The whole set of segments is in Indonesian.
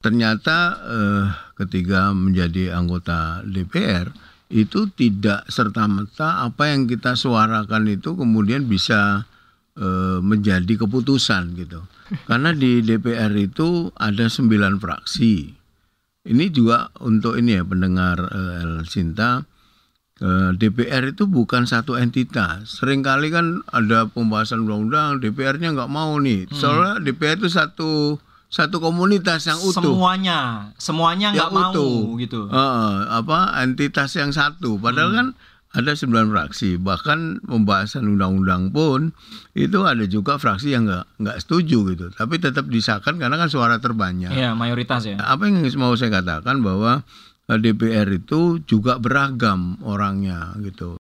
ternyata eh, ketika menjadi anggota DPR itu tidak serta merta apa yang kita suarakan itu kemudian bisa eh, menjadi keputusan gitu. Karena di DPR itu ada sembilan fraksi. Ini juga untuk ini ya pendengar eh, El Sinta eh, DPR itu bukan satu entitas. Seringkali kan ada pembahasan undang-undang DPR-nya nggak mau nih. Soalnya DPR itu satu satu komunitas yang utuh. Semuanya, semuanya nggak mau utuh. gitu. Heeh, apa entitas yang satu. Padahal kan ada sembilan fraksi. Bahkan pembahasan undang-undang pun itu ada juga fraksi yang nggak nggak setuju gitu. Tapi tetap disahkan karena kan suara terbanyak. Iya, mayoritas ya. Apa yang mau saya katakan bahwa eh, DPR itu juga beragam orangnya gitu.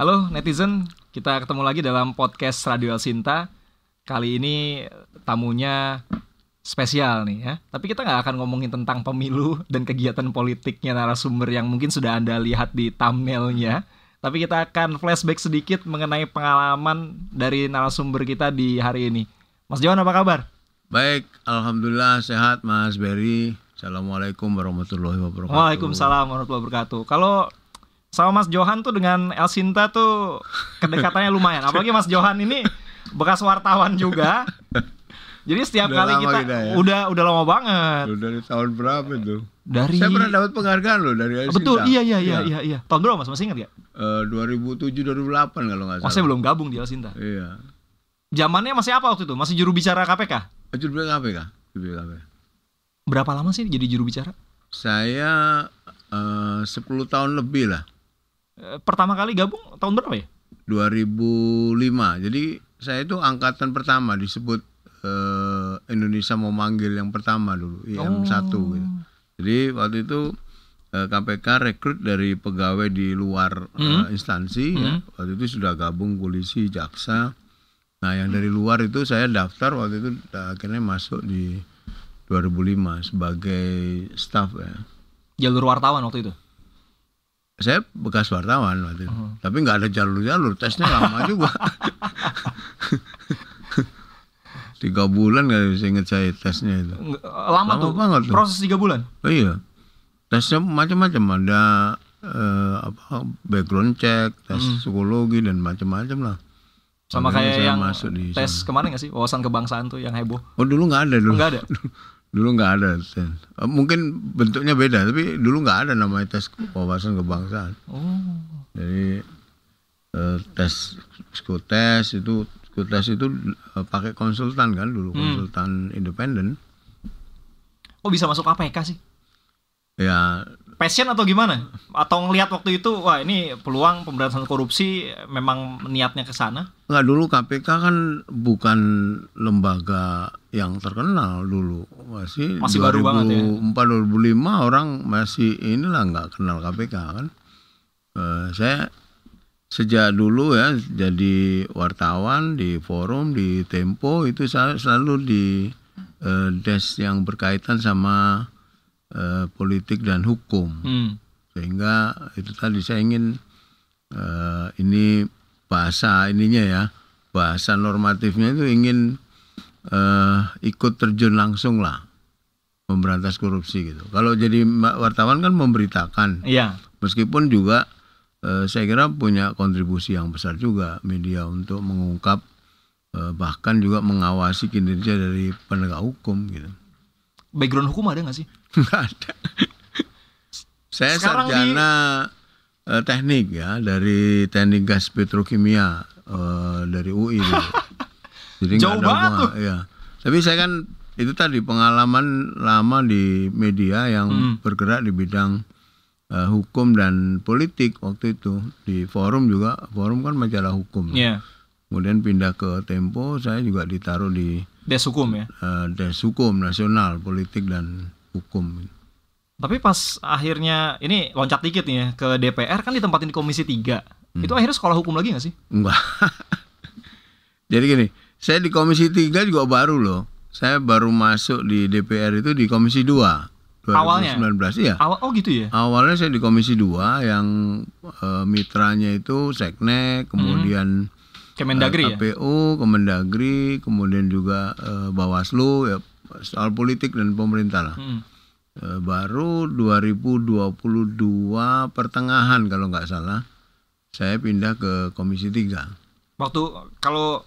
Halo netizen, kita ketemu lagi dalam podcast Radio Sinta. Kali ini tamunya spesial nih ya. Tapi kita nggak akan ngomongin tentang pemilu dan kegiatan politiknya narasumber yang mungkin sudah Anda lihat di thumbnailnya. Tapi kita akan flashback sedikit mengenai pengalaman dari narasumber kita di hari ini. Mas Johan apa kabar? Baik, alhamdulillah sehat Mas Berry. Assalamualaikum warahmatullahi wabarakatuh. Waalaikumsalam warahmatullahi wabarakatuh. Kalau sama Mas Johan tuh dengan El Sinta tuh kedekatannya lumayan. Apalagi Mas Johan ini bekas wartawan juga. Jadi setiap Udah kali kita kita ya. udah udah lama banget. Loh, dari tahun berapa itu? Dari Saya pernah dapat penghargaan loh dari Asinta. Betul, iya iya iya Iya. iya iya. Tahun berapa Mas? Masih ingat gak? Eh, 2007 2008 kalau nggak salah. Masih belum gabung di El Sinta. Iya. Zamannya masih apa waktu itu? Masih juru bicara KPK? Juru bicara KPK. Juru bicara KPK. Berapa lama sih jadi juru bicara? Saya eh, 10 tahun lebih lah. Eh, Pertama kali gabung tahun berapa ya? 2005. Jadi saya itu angkatan pertama disebut eh, Indonesia mau manggil yang pertama dulu, IM1 Oh. gitu. Jadi waktu itu eh, KPK rekrut dari pegawai di luar eh, Hmm. instansi ya. Waktu itu sudah gabung polisi, jaksa. Nah, yang dari luar itu saya daftar waktu itu akhirnya masuk di 2005 sebagai staff ya. Jalur wartawan waktu itu. Saya bekas wartawan waktu itu. Oh. Tapi nggak ada jalur-jalur, tesnya lama juga. Tiga bulan kali saya ingat saya tesnya itu. Nggak- Lama, Lama tuh. banget tuh. Proses tiga bulan. Oh iya, tesnya macam-macam ada eh, apa background check, tes psikologi dan macam-macam lah. Sama Makanya kayak yang masuk di tes sana. kemarin gak sih? Wawasan kebangsaan tuh yang heboh. Oh dulu nggak ada dulu. Enggak ada. dulu nggak ada. tes. Eh, Mungkin bentuknya beda, tapi dulu nggak ada namanya tes wawasan kebangsaan. Oh. Jadi eh, tes psikotes itu psikotes itu eh, pakai konsultan kan dulu konsultan independen. Oh bisa masuk KPK sih? Ya Passion atau gimana? Atau ngelihat waktu itu, wah ini peluang pemberantasan korupsi memang niatnya ke sana? nggak dulu KPK kan bukan lembaga yang terkenal dulu masih Masih baru banget ya? 2004 2005 orang masih inilah nggak kenal KPK kan. Eh, saya sejak dulu ya jadi wartawan di forum di Tempo itu saya selalu di eh, desk yang berkaitan sama eh, politik dan hukum Hmm. sehingga itu tadi saya ingin eh, ini bahasa ininya ya bahasa normatifnya itu ingin eh, ikut terjun langsung lah memberantas korupsi gitu. Kalau jadi wartawan kan memberitakan Iya. meskipun juga eh, saya kira punya kontribusi yang besar juga media untuk mengungkap eh, bahkan juga mengawasi kinerja dari penegak hukum gitu. Background hukum ada nggak sih? Ada. Saya Sekarang di- sarjana eh, teknik ya dari teknik gas petrokimia eh, dari UI. Jadi Jauh ada banget hubungan- Iya. Tapi saya kan itu tadi pengalaman lama di media yang Hmm. bergerak di bidang eh, hukum dan politik waktu itu di forum juga forum kan majalah hukum. Iya. Kemudian pindah ke Tempo, saya juga ditaruh di Des hukum ya. eh, des hukum nasional, politik dan hukum. Tapi pas akhirnya ini loncat dikit nih ya ke DPR kan ditempatin di Komisi 3. Hmm. Itu akhirnya sekolah hukum lagi nggak sih? Enggak. Jadi gini, saya di Komisi 3 juga baru loh. Saya baru masuk di DPR itu di Komisi 2 Awalnya? 2019 iya. Awal oh gitu ya. Awalnya saya di Komisi 2 yang eh, mitranya itu Seknek, kemudian Kemendagri eh, ya? KPU, Kemendagri, kemudian juga eh, Bawaslu ya soal politik dan pemerintah lah. Hmm. Eh, baru 2022 pertengahan kalau nggak salah saya pindah ke Komisi 3. Waktu kalau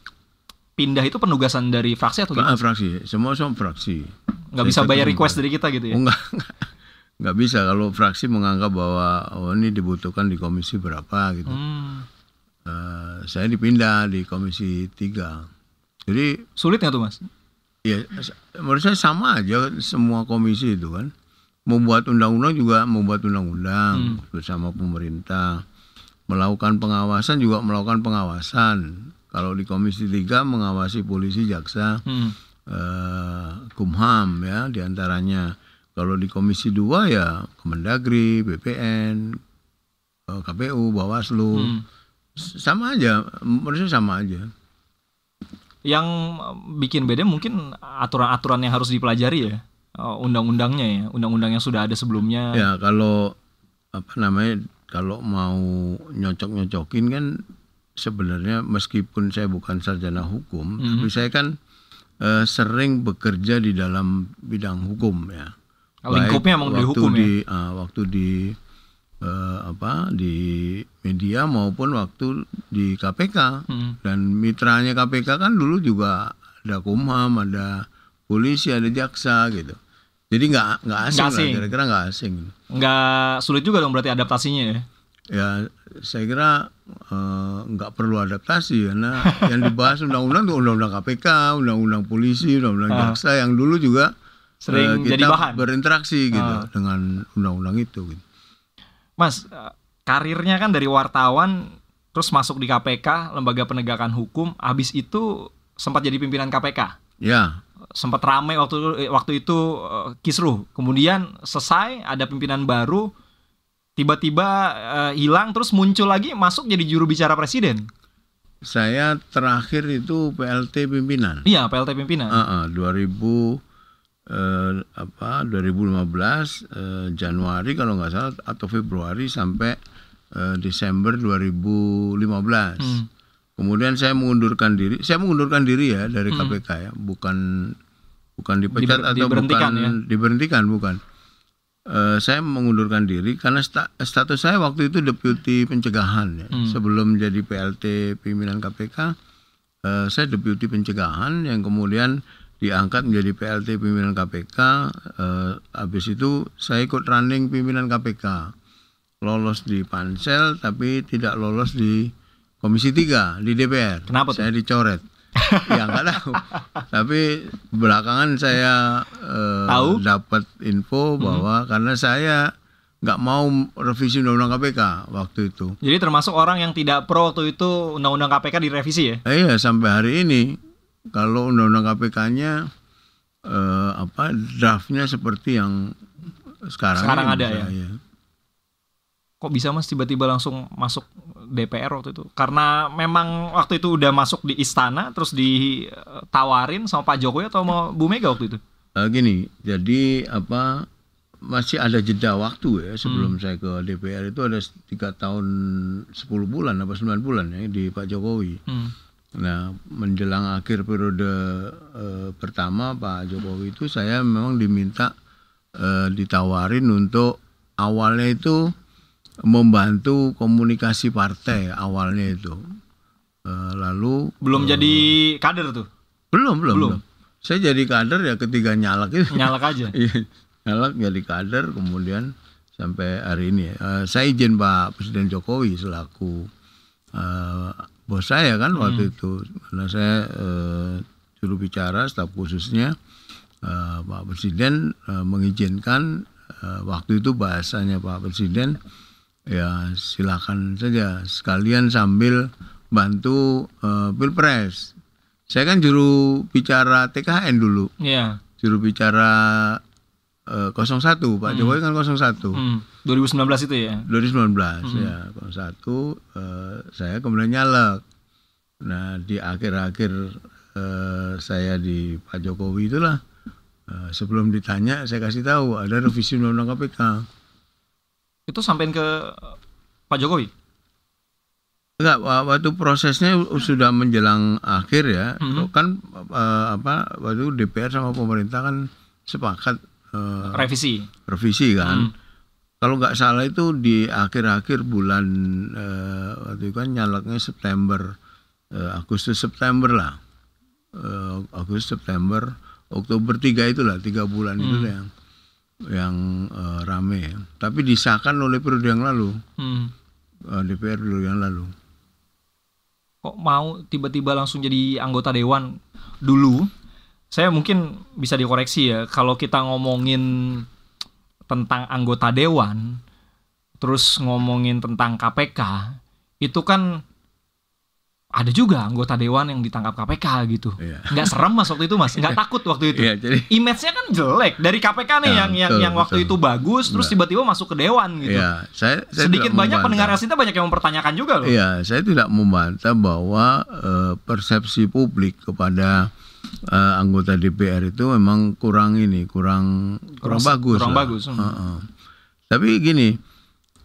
pindah itu penugasan dari fraksi atau gimana? Ah, fraksi, semua semua fraksi. Nggak Saya bisa bayar request dari kita gitu ya? Enggak, enggak bisa kalau fraksi menganggap bahwa oh ini dibutuhkan di komisi berapa gitu. Hmm. Eh, saya dipindah di komisi 3. Jadi Sulit nggak tuh mas? Ya menurut saya sama aja semua komisi itu kan. Membuat undang-undang juga membuat undang-undang bersama pemerintah. Melakukan pengawasan juga melakukan pengawasan. Kalau di komisi 3 mengawasi polisi, jaksa, Hmm. eh, Kumham ya di antaranya. Kalau di Komisi 2 ya Kemendagri, BPN, eh, KPU, Bawaslu, Hmm. Sama aja, menurut saya sama aja. Yang bikin beda mungkin aturan-aturan yang harus dipelajari ya, Oh, undang-undangnya ya, undang-undang yang sudah ada sebelumnya. Ya kalau apa namanya, kalau mau nyocok-nyocokin kan sebenarnya meskipun saya bukan sarjana hukum, Mhm. tapi saya kan eh, sering bekerja di dalam bidang hukum ya. Lingkupnya emang di hukum ya? di, ah, waktu di eh, apa di media maupun waktu di KPK Hmm. dan mitranya KPK kan dulu juga ada Kumham, ada polisi, ada jaksa gitu. Jadi nggak nggak asing, asing. lah, kira-kira nggak asing. Nggak sulit juga dong berarti adaptasinya ya? Ya saya kira eh, nggak perlu adaptasi karena yang dibahas undang-undang itu undang-undang KPK, undang-undang polisi, undang-undang Ah. jaksa yang dulu juga Sering eh, jadi kita bahan. berinteraksi gitu Ah. dengan undang-undang itu. Gitu. Mas, eh, karirnya kan dari wartawan, terus masuk di KPK, lembaga penegakan hukum, habis itu sempat jadi pimpinan KPK. Ya, Sempat ramai waktu eh, waktu itu eh, kisruh. Kemudian selesai, ada pimpinan baru, tiba-tiba eh, hilang, terus muncul lagi masuk jadi juru bicara presiden. saya terakhir itu PLT pimpinan. Iya, PLT pimpinan. Ah, ah, 2000 eh, apa 2015 eh, Januari kalau nggak salah atau Februari sampai eh, Desember 2015. Hmm. Kemudian saya mengundurkan diri. Saya mengundurkan diri ya dari Hmm. KPK ya, bukan bukan dipecat Diber- atau diberhentikan bukan ya? diberhentikan bukan. Eh, saya mengundurkan diri karena sta- status saya waktu itu deputi pencegahan ya. Hmm. Sebelum jadi PLT pimpinan KPK, eh, saya deputi pencegahan yang kemudian diangkat menjadi PLT pimpinan KPK. Eh, habis itu saya ikut running pimpinan KPK. Lolos di pansel tapi tidak lolos di Komisi 3 di DPR. Kenapa tuh? Saya dicoret. ya nggak tahu. Tapi belakangan saya eh, Tahu? Hmm. dapat info bahwa karena saya nggak mau revisi undang-undang KPK waktu itu. Jadi termasuk orang yang tidak pro waktu itu undang-undang KPK direvisi ya? Eh, Iya sampai hari ini kalau undang-undang KPK-nya eh, apa draftnya seperti yang sekarang Sekarang ada ya? saya. Kok bisa mas tiba-tiba langsung masuk DPR waktu itu? Karena memang waktu itu udah masuk di istana, terus ditawarin sama Pak Jokowi atau sama Bu Mega waktu itu? Eh, gini, jadi apa masih ada jeda waktu ya sebelum saya ke DPR itu ada tiga tahun 10 bulan apa 9 bulan ya di Pak Jokowi. Hmm. Nah, menjelang akhir periode eh, pertama Pak Jokowi itu saya memang diminta eh, ditawarin untuk awalnya itu membantu komunikasi partai awalnya itu. Eh, lalu Belum jadi kader tuh, belum, belum Belum. belum Saya jadi kader ya ketika nyalak itu. nyalak aja. Iya, nyalak jadi kader kemudian sampai hari ini. Eh, saya izin Pak Presiden Jokowi selaku bos saya kan waktu itu karena saya eh, juru bicara staf khususnya eh, Pak Presiden eh, mengizinkan eh, waktu itu bahasanya Pak Presiden ya silakan saja sekalian sambil bantu eh, pilpres. Saya kan juru bicara TKN dulu Iya. juru bicara eh, 01 Pak Jokowi kan 01 Hmm. 2019 itu ya. 2019 ya 01 eh, saya kemudian nyalek nah di akhir-akhir eh, saya di Pak Jokowi itulah eh, sebelum ditanya saya kasih tahu ada revisi undang-undang KPK Itu sampein ke Pak Jokowi. Enggak, wa- waktu prosesnya sudah menjelang akhir ya, Hmm. kan eh, apa waktu DPR sama pemerintah kan sepakat eh, Revisi. revisi kan. Hmm. Kalau nggak salah itu di akhir-akhir bulan eh, waktu itu kan nyaleknya September, eh, Agustus September lah, Eh, Agustus September, Oktober tiga itulah tiga bulan itu lah yang yang eh, rame. Tapi disahkan oleh periode yang lalu, Hmm. eh, DPR periode yang lalu. Kok mau tiba-tiba langsung jadi anggota dewan dulu? Saya mungkin bisa dikoreksi ya. Kalau kita ngomongin tentang anggota dewan, terus ngomongin tentang KPK, itu kan ada juga anggota dewan yang ditangkap KPK gitu. Iya. Nggak serem mas waktu itu mas, nggak takut waktu itu. Iya, jadi Image-nya kan jelek dari KPK nih Ya, yang yang betul, yang waktu betul. itu bagus, terus Nah. tiba-tiba masuk ke dewan gitu. ya saya, saya Sedikit banyak membantah. pendengar Asinta banyak yang mempertanyakan juga loh. Iya, saya tidak membantah bahwa eh, persepsi publik kepada eh, anggota DPR itu memang kurang ini, kurang kurang, Kurang bagus. kurang lah. bagus, hmm. Heeh. Tapi gini,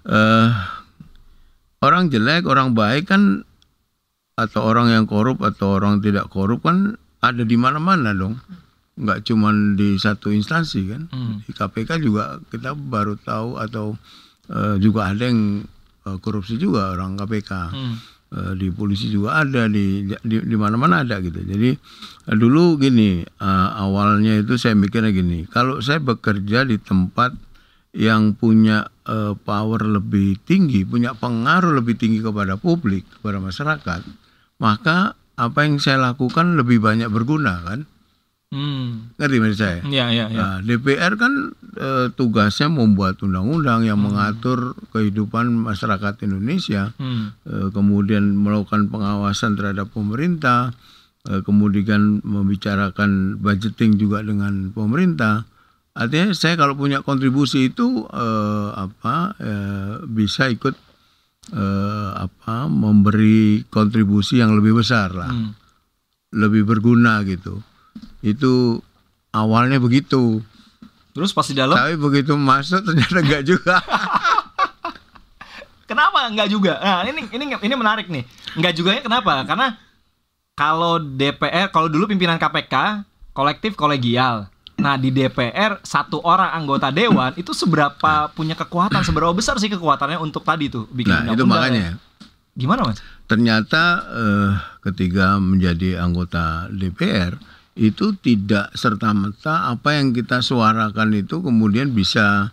eh, orang jelek, orang baik kan atau orang yang korup atau orang tidak korup kan ada di mana-mana dong. Nggak cuman di satu instansi kan. Hmm. Di KPK juga kita baru tahu atau eh, juga ada yang eh, korupsi juga orang KPK. Hmm. Eh, di polisi juga ada di di, di mana-mana ada gitu. Jadi eh, dulu gini eh, awalnya itu saya mikirnya gini, kalau saya bekerja di tempat yang punya eh, power lebih tinggi, punya pengaruh lebih tinggi kepada publik, kepada masyarakat, maka apa yang saya lakukan lebih banyak berguna kan? Hmm. Ngerti maksud saya? Iya, iya, iya. Nah, DPR kan eh, tugasnya membuat undang-undang yang mengatur kehidupan masyarakat Indonesia, Hmm. eh, kemudian melakukan pengawasan terhadap pemerintah, eh, kemudian membicarakan budgeting juga dengan pemerintah. Artinya saya kalau punya kontribusi itu eh, apa eh, bisa ikut eh, apa memberi kontribusi yang lebih besar lah, Hmm. lebih berguna gitu. Itu awalnya begitu. Terus pas di dalam, Tapi begitu masuk ternyata enggak juga. kenapa nggak juga? Nah, ini ini ini menarik nih. Nggak juga ya kenapa? Karena kalau DPR, kalau dulu pimpinan KPK kolektif kolegial. Nah di DPR satu orang anggota dewan itu seberapa punya kekuatan, seberapa besar sih kekuatannya untuk tadi tuh bikin Nah, itu makanya ya? Gimana mas? ternyata eh, ketika menjadi anggota DPR itu tidak serta merta apa yang kita suarakan itu kemudian bisa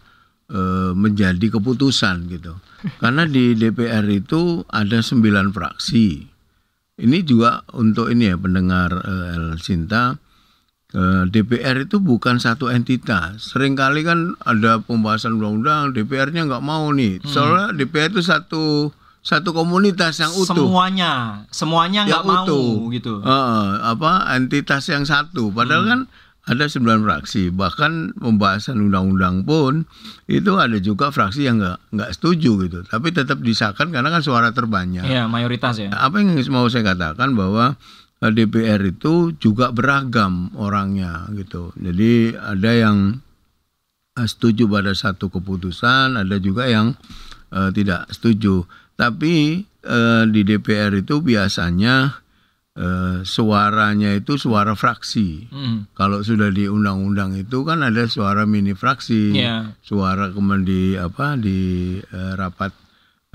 eh, menjadi keputusan gitu. Karena di DPR itu ada sembilan fraksi. Ini juga untuk ini ya pendengar eh, El Sinta eh, DPR itu bukan satu entitas. Seringkali kan ada pembahasan undang-undang DPR-nya nggak mau nih. Soalnya DPR itu satu satu komunitas yang utuh. Semuanya, semuanya nggak mau utuh. gitu. Heeh, apa entitas yang satu. Padahal kan ada sembilan fraksi. Bahkan pembahasan undang-undang pun itu ada juga fraksi yang nggak nggak setuju gitu. Tapi tetap disahkan karena kan suara terbanyak. Iya mayoritas ya. Apa yang mau saya katakan bahwa eh, DPR itu juga beragam orangnya gitu. Jadi ada yang eh, setuju pada satu keputusan, ada juga yang eh, tidak setuju. Tapi eh, di DPR itu biasanya eh, suaranya itu suara fraksi. Hmm. Kalau sudah di undang-undang itu kan ada suara mini fraksi, Iya. suara kemudian di apa di eh, rapat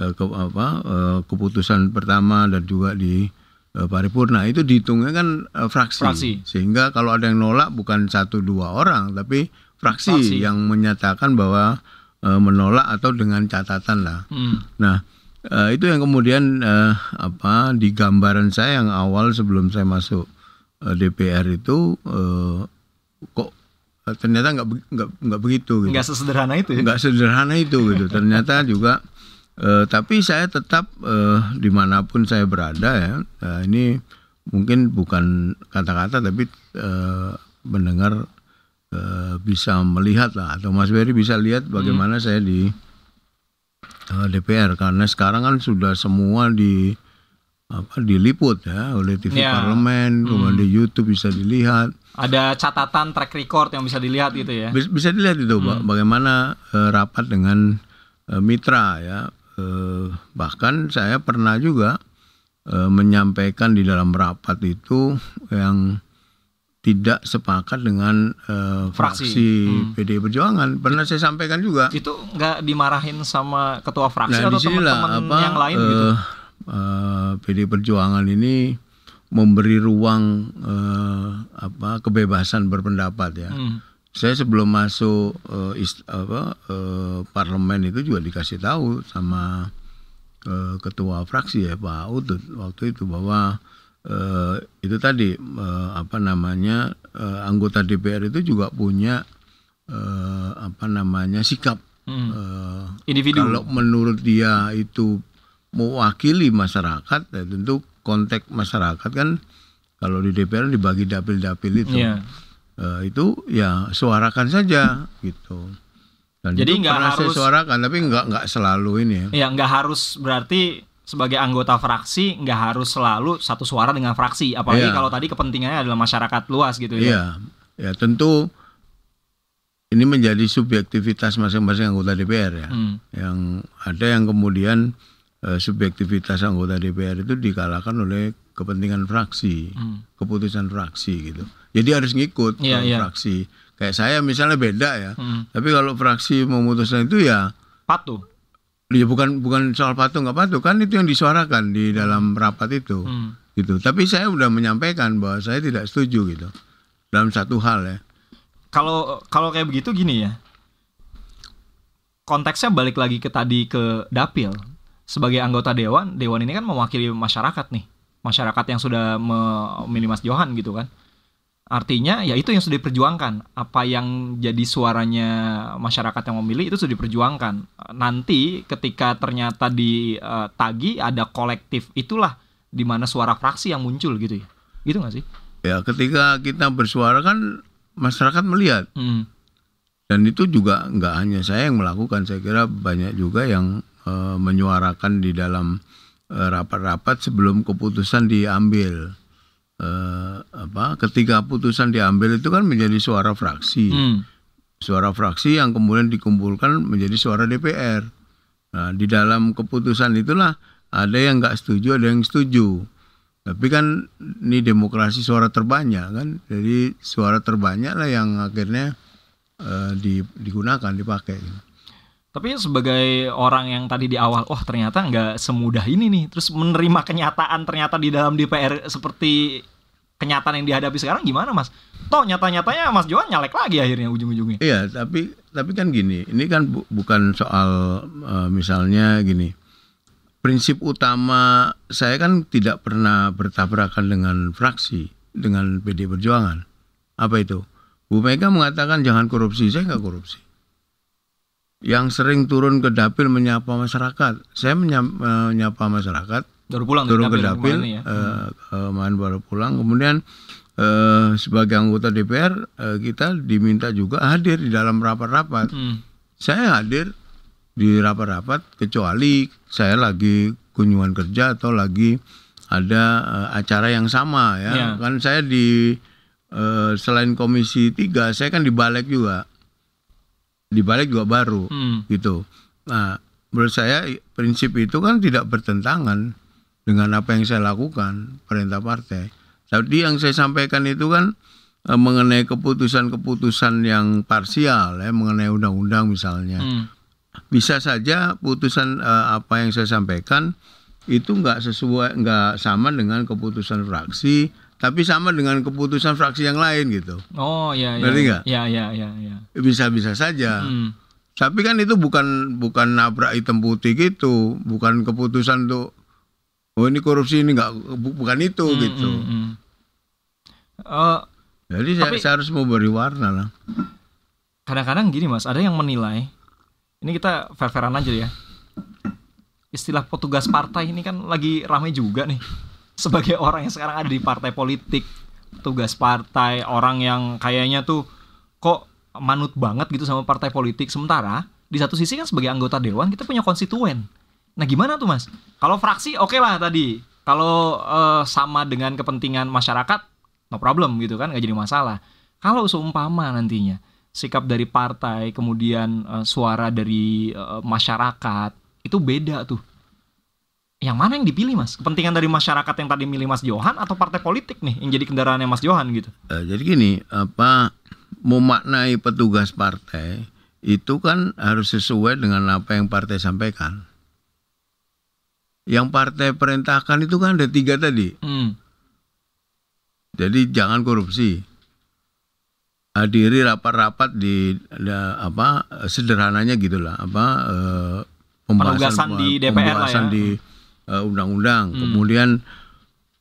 eh, ke, apa eh, keputusan pertama dan juga di eh, paripurna itu dihitungnya kan eh, fraksi. Fraksi. Sehingga kalau ada yang nolak bukan satu dua orang tapi fraksi, Fraksi. yang menyatakan bahwa eh, menolak atau dengan catatan lah. Hmm. Nah, eh, itu yang kemudian eh, apa di gambaran saya yang awal sebelum saya masuk eh, DPR itu eh, kok eh, ternyata nggak nggak nggak begitu gitu. Nggak sesederhana itu ya. Nggak sederhana itu gitu. Ternyata juga eh, tapi saya tetap eh, di mana pun saya berada ya. eh, ini mungkin bukan kata-kata tapi eh, mendengar eh, bisa melihat lah atau Mas Ferry bisa lihat bagaimana saya di DPR karena sekarang kan sudah semua di apa diliput ya oleh TV Ya. parlemen, kemudian di YouTube bisa dilihat. Ada catatan track record yang bisa dilihat gitu ya. Bis- Bisa dilihat itu ba- bagaimana eh, rapat dengan eh, mitra ya. Eh, bahkan saya pernah juga eh, menyampaikan di dalam rapat itu yang tidak sepakat dengan eh, Fraksi. fraksi, Hmm. PDI Perjuangan. Pernah saya sampaikan juga. Itu nggak dimarahin sama ketua fraksi Nah, atau teman-teman apa yang lain eh, gitu? eh, PDI Perjuangan ini memberi ruang eh, apa kebebasan berpendapat ya. Hmm. Saya sebelum masuk eh, ist- apa, eh, parlemen itu juga dikasih tahu sama eh, ketua fraksi ya Pak Utut waktu itu bahwa eh, itu tadi eh, apa namanya eh, anggota DPR itu juga punya eh, apa namanya sikap Hmm. eh, Individu. kalau menurut dia itu mewakili masyarakat, ya tentu konteks masyarakat kan kalau di DPR dibagi dapil-dapil itu, Iya. Eh, itu ya suarakan saja gitu. Dan Jadi nggak saya harus- suarakan, tapi nggak nggak selalu ini ya. Ya nggak harus berarti sebagai anggota fraksi nggak harus selalu satu suara dengan fraksi, apalagi Iya. kalau tadi kepentingannya adalah masyarakat luas gitu ya. Iya, ya tentu ini menjadi subjektivitas masing-masing anggota DPR ya. Hmm. Yang ada yang kemudian eh, subjektivitas anggota DPR itu dikalahkan oleh kepentingan fraksi, Hmm. keputusan fraksi gitu. Jadi harus ngikut kalau iya. fraksi. Kayak saya misalnya beda ya. Hmm. Tapi kalau fraksi memutuskan itu ya Patuh. Ya bukan bukan soal patuh nggak patuh kan itu yang disuarakan di dalam rapat itu Hmm. gitu. Tapi saya udah menyampaikan bahwa saya tidak setuju gitu dalam satu hal ya. Kalau kalau kayak begitu gini ya. Konteksnya balik lagi ke tadi ke dapil. Sebagai anggota dewan, dewan ini kan mewakili masyarakat nih. Masyarakat yang sudah memilih Mas Johan gitu kan. Artinya ya itu yang sudah diperjuangkan. Apa yang jadi suaranya masyarakat yang memilih itu sudah diperjuangkan. Nanti ketika ternyata ditagi ada kolektif itulah di mana suara fraksi yang muncul gitu ya. Gitu nggak sih? Ya ketika kita bersuara kan masyarakat melihat Hmm. dan itu juga nggak hanya saya yang melakukan. Saya kira banyak juga yang eh, menyuarakan di dalam eh, rapat-rapat sebelum keputusan diambil. Eh, apa? Ketika putusan diambil itu kan menjadi suara fraksi. Hmm. suara fraksi yang kemudian dikumpulkan menjadi suara DPR. Nah, di dalam keputusan itulah ada yang nggak setuju, ada yang setuju. Tapi kan ini demokrasi suara terbanyak kan, jadi suara terbanyak lah yang akhirnya eh, di- digunakan, dipakai. Tapi sebagai orang yang tadi di awal, wah ternyata nggak semudah ini nih. Terus menerima kenyataan ternyata di dalam DPR seperti kenyataan yang dihadapi sekarang gimana mas? Toh nyata-nyatanya Mas Johan nyalek lagi akhirnya ujung-ujungnya. Iya, tapi tapi kan gini, ini kan bu- bukan soal eh, misalnya gini. Prinsip utama saya kan tidak pernah bertabrakan dengan fraksi, dengan PD Perjuangan. Apa itu? Bu Mega mengatakan jangan korupsi, saya nggak korupsi. Yang sering turun ke dapil menyapa masyarakat, saya menyapa, menyapa masyarakat Baru pulang turun ke dapil dapil, ya. eh, kemarin baru pulang. Kemudian eh, sebagai anggota DPR eh, kita diminta juga hadir di dalam rapat-rapat. Hmm. Saya hadir di rapat-rapat kecuali saya lagi kunjungan kerja atau lagi ada eh, acara yang sama ya. Iya. Kan saya di eh, selain komisi 3 saya kan di balik juga. Di balik juga baru Hmm. gitu. Nah, menurut saya prinsip itu kan tidak bertentangan dengan apa yang saya lakukan perintah partai. Tadi yang saya sampaikan itu kan eh, mengenai keputusan-keputusan yang parsial ya, mengenai undang-undang misalnya. Hmm. Bisa saja putusan eh, apa yang saya sampaikan itu nggak sesuai, nggak sama dengan keputusan fraksi, tapi sama dengan keputusan fraksi yang lain gitu. Oh iya iya. Ngerti nggak? Iya iya iya. iya. Bisa-bisa saja. Hmm. Tapi kan itu bukan bukan nabrak hitam putih gitu, bukan keputusan untuk oh ini korupsi ini nggak bu- bukan itu Hmm, gitu. hmm, hmm. Eh, Jadi saya, Tapi- saya harus memberi warna lah. kadang-kadang gini mas, ada yang menilai. Ini kita fair-fairan aja ya. Istilah petugas partai ini kan lagi ramai juga nih. Sebagai orang yang sekarang ada di partai politik, petugas partai, orang yang kayaknya tuh kok manut banget gitu sama partai politik. Sementara di satu sisi kan sebagai anggota dewan kita punya konstituen. Nah gimana tuh mas? Kalau fraksi oke lah tadi. Kalau eh, sama dengan kepentingan masyarakat, no problem gitu kan, nggak jadi masalah. Kalau seumpama nantinya sikap dari partai, kemudian eh, suara dari eh, masyarakat itu beda tuh. yang mana yang dipilih mas? Kepentingan dari masyarakat yang tadi milih Mas Johan atau partai politik nih yang jadi kendaraannya Mas Johan gitu? Eh, jadi gini, apa memaknai petugas partai itu kan harus sesuai dengan apa yang partai sampaikan. Yang partai perintahkan itu kan ada tiga tadi. Hmm. Jadi jangan korupsi. Hadiri rapat-rapat di ada, apa sederhananya gitulah apa eh, Penugasan di DPR lah pembahasan ya. di eh, undang-undang. Hmm. Kemudian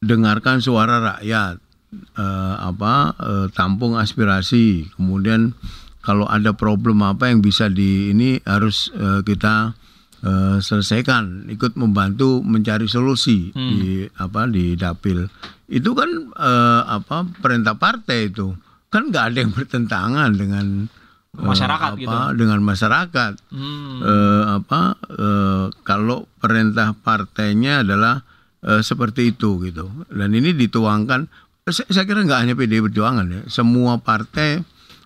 dengarkan suara rakyat. eh, apa eh, tampung aspirasi. Kemudian kalau ada problem apa yang bisa di ini harus eh, kita eh, selesaikan. Ikut membantu mencari solusi Hmm. di apa di dapil. Itu kan eh, apa perintah partai itu kan nggak ada yang bertentangan dengan eh, Masyarakat apa, gitu. dengan masyarakat Hmm. eh, apa eh, kalau perintah partainya adalah eh, seperti itu gitu dan ini dituangkan saya, saya kira nggak hanya PDI Perjuangan ya semua partai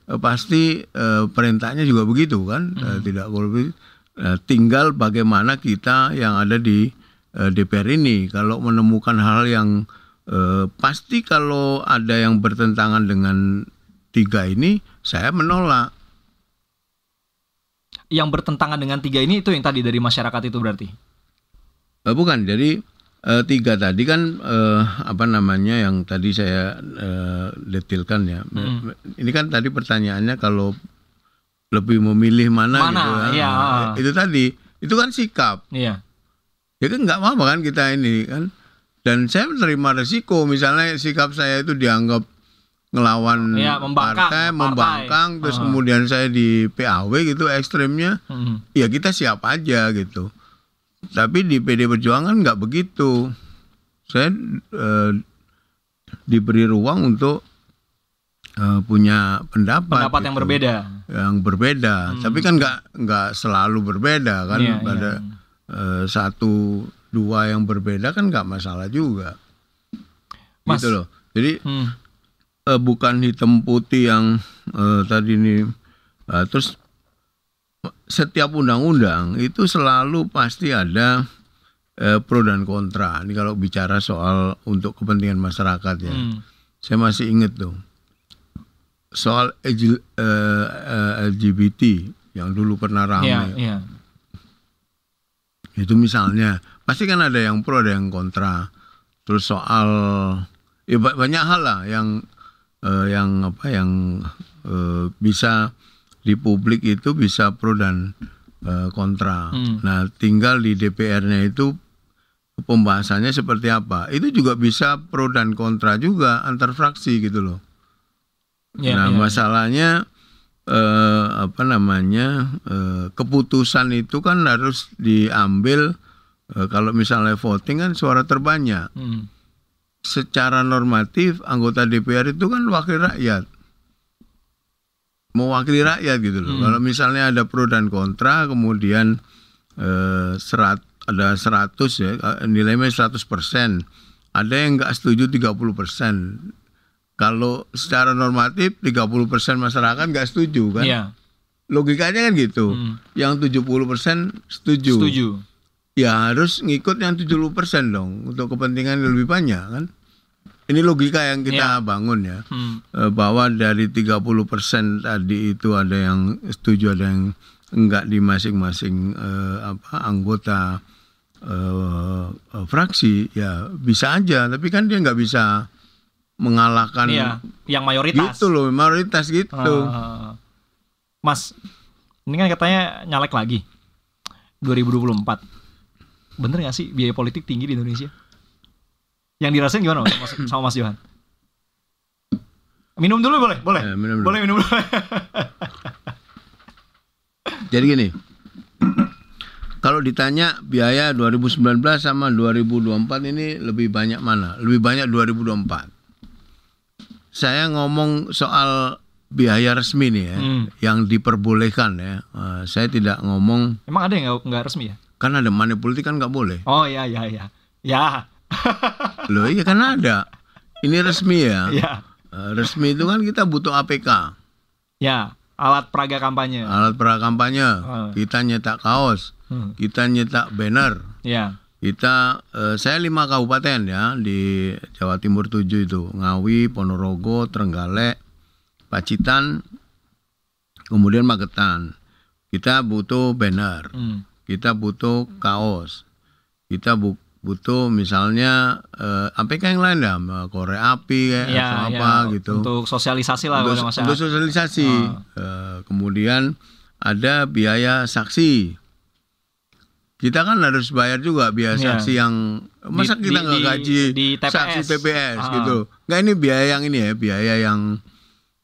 eh, pasti eh, perintahnya juga begitu kan Eh, tidak korupsi Eh, tinggal bagaimana kita yang ada di eh, DPR ini kalau menemukan hal yang eh, pasti kalau ada yang bertentangan dengan tiga ini saya menolak Yang bertentangan dengan tiga ini itu yang tadi dari masyarakat itu berarti? Eh, bukan, jadi eh, tiga tadi kan eh, apa namanya yang tadi saya eh, detilkan ya. Mm. Ini kan tadi pertanyaannya kalau lebih memilih mana, Mana, gitu. Nah, Itu tadi, itu kan sikap. Iya. Ya kan nggak apa-apa kan kita ini kan. Dan saya menerima resiko misalnya sikap saya itu dianggap ngelawan Iya, membangkang, partai, partai. membangkang, terus Ah. kemudian saya di PAW gitu ekstrimnya Hmm. ya kita siap aja gitu. Tapi di PD Perjuangan nggak begitu. Saya eh, diberi ruang untuk eh, punya pendapat. Pendapat yang gitu. berbeda. Yang berbeda. Tapi kan nggak nggak selalu berbeda kan. Iya, Pada iya. eh, satu dua yang berbeda kan nggak masalah juga. Mas. Gitu loh. Jadi Hmm. eh, bukan hitam putih yang eh, tadi ini eh, terus setiap undang-undang itu selalu pasti ada eh, pro dan kontra. Ini kalau bicara soal untuk kepentingan masyarakat ya. Hmm. Saya masih ingat tuh soal EJ eh, eh, LGBT yang dulu pernah ramai. Iya, iya. Itu misalnya pasti kan ada yang pro ada yang kontra. Terus soal ya ba- banyak hal lah yang eh, yang apa yang eh, bisa di publik itu bisa pro dan eh, kontra. Hmm. Nah, tinggal di DPR-nya itu pembahasannya seperti apa. Itu juga bisa pro dan kontra juga antar fraksi gitu loh. Iya, nah, iya. masalahnya eh, apa namanya eh, keputusan itu kan harus diambil eh, kalau misalnya voting kan suara terbanyak. Hmm. Secara normatif anggota DPR itu kan wakil rakyat, mewakili rakyat gitu loh. Hmm. Kalau misalnya ada pro dan kontra, kemudian eh, serat ada 100 ya nilainya 100 persen, ada yang nggak setuju 30 persen. Kalau secara normatif 30 persen masyarakat nggak setuju kan? Iya. Logikanya kan gitu. Hmm. Yang 70 persen setuju. Setuju. Ya harus ngikut yang 70 persen dong untuk kepentingan yang lebih banyak kan? Ini logika yang kita bangun ya. Hmm. Eh, bahwa dari 30 persen tadi itu ada yang setuju ada yang enggak di masing-masing eh, apa anggota eh, eh, fraksi ya bisa aja tapi kan dia nggak bisa mengalahkan Iya, yang mayoritas. gitu loh mayoritas gitu Ah. Mas, ini kan katanya nyalek lagi 2024. Bener gak sih biaya politik tinggi di Indonesia? Yang dirasain gimana Mas, sama, sama Mas Johan? Minum dulu boleh? Boleh? Eh, minum dulu. Boleh minum dulu. Jadi gini, kalau ditanya biaya 2019 sama 2024 ini lebih banyak mana? Lebih banyak 2024. Saya ngomong soal biaya resmi nih ya, Hmm. yang diperbolehkan ya. Eh, saya tidak ngomong, Emang ada yang nggak- nggak resmi ya? kan ada money politik kan nggak boleh. Oh iya iya iya. Ya, Loh iya kan ada. Ini resmi ya. ya, Eh, resmi itu kan kita butuh APK, ya. Alat peraga kampanye. alat pra kampanye. Ah. Kita nyetak kaos, Hmm. kita nyetak banner, Ya. Kita eh, saya lima kabupaten ya di Jawa Timur tujuh itu Ngawi, Ponorogo, Trenggalek, Pacitan, kemudian Magetan. Kita butuh banner, Hmm. kita butuh kaos, kita bu- butuh misalnya eh, APK yang lain ya, korek api kayak Ya, atau ya, apa gitu. Untuk sosialisasi lah untuk, untuk sosialisasi. Eh, kemudian ada biaya saksi. Kita kan harus bayar juga biaya Iya. saksi yang masa Di- kita nggak gaji di TPS. saksi TPS Ah. gitu. Nggak ini biaya yang ini ya, biaya yang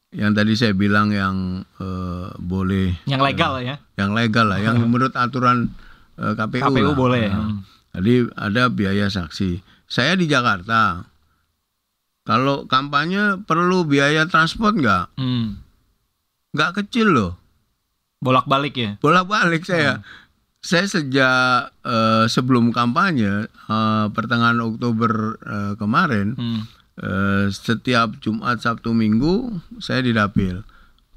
yang tadi saya bilang yang eh, boleh Yang legal ya. yang legal lah, yang menurut aturan eh, KPU. KPU lah. boleh. Nah, Hmm. Jadi ada biaya saksi. Saya di Jakarta. Kalau kampanye perlu biaya transport nggak? Hmm. Nggak kecil loh. Bolak-balik ya. Bolak-balik saya. Saya sejak eh, sebelum kampanye eh, pertengahan Oktober eh, kemarin Hmm. eh, setiap Jumat, Sabtu, Minggu saya di dapil.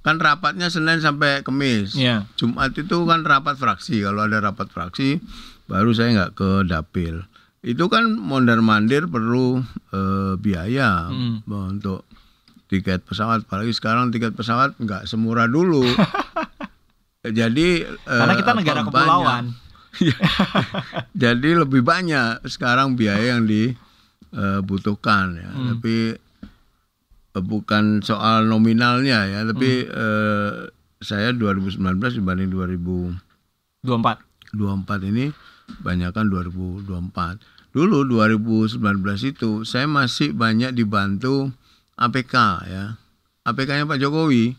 Kan rapatnya Senin sampai Kamis. Iya. Jumat itu kan rapat fraksi. Kalau ada rapat fraksi, baru saya nggak ke dapil. Itu kan mondar mandir perlu eh, biaya Hmm. untuk tiket pesawat. Apalagi sekarang tiket pesawat nggak semurah dulu. Jadi eh, Karena kita negara apa, kepulauan. banyak. Jadi lebih banyak sekarang biaya yang dibutuhkan ya. Hmm. Tapi eh, bukan soal nominalnya ya, tapi Hmm. eh, saya 2019 dibanding 2024 24. ini banyakkan 2024. Dulu 2019 itu saya masih banyak dibantu APK ya. APK-nya Pak Jokowi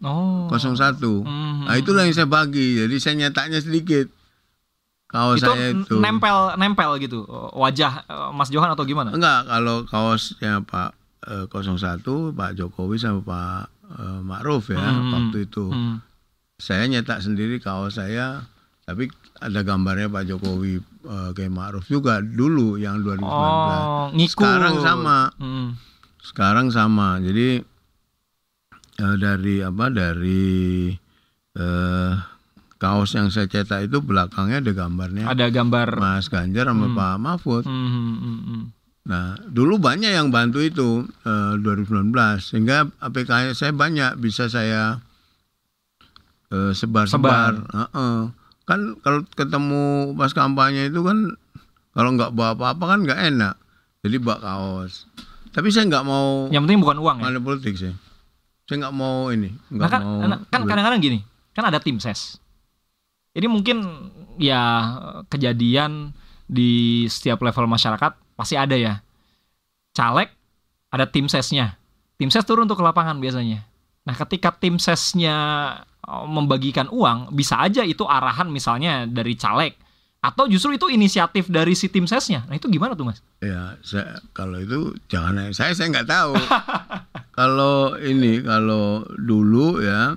Oh. 01. Hmm. Nah, itulah yang saya bagi. Jadi saya nyetaknya sedikit. Kaos itu, saya itu. nempel nempel gitu wajah eh, Mas Johan atau gimana? Enggak, kalau kaosnya Pak eh, 01 Pak Jokowi sama Pak eh, Ma'ruf ya Hmm. waktu itu. Hmm. Saya nyetak sendiri kaos saya tapi ada gambarnya Pak Jokowi eh, kayak Ma'ruf juga dulu yang 2019. Oh, ngikut. Sekarang sama. Hmm. Sekarang sama. Jadi eh, dari apa dari eh, kaos yang saya cetak itu belakangnya ada gambarnya Ada gambar. Mas Ganjar sama Pak Mahfud. Hmm, hmm, hmm, hmm. Nah, dulu banyak yang bantu itu eh, 2019 sehingga APK saya banyak bisa saya eh, sebar-sebar. Heeh. Kan kalau ketemu pas kampanye itu kan kalau nggak bawa apa-apa kan nggak enak. Jadi bawa kaos. Tapi saya nggak mau Yang penting bukan uang ya. politik sih. Saya nggak mau ini, nggak Nah kan, mau. kan kadang-kadang gini, kan ada tim ses. Ini mungkin ya kejadian di setiap level masyarakat pasti ada ya. Caleg ada tim sesnya. Tim ses turun untuk ke lapangan biasanya. Nah ketika tim sesnya eh, membagikan uang, bisa aja itu arahan misalnya dari caleg. Atau justru itu inisiatif dari si tim sesnya. Nah itu gimana tuh mas? Ya, saya kalau itu jangan saya saya nggak tahu. kalau ini kalau dulu ya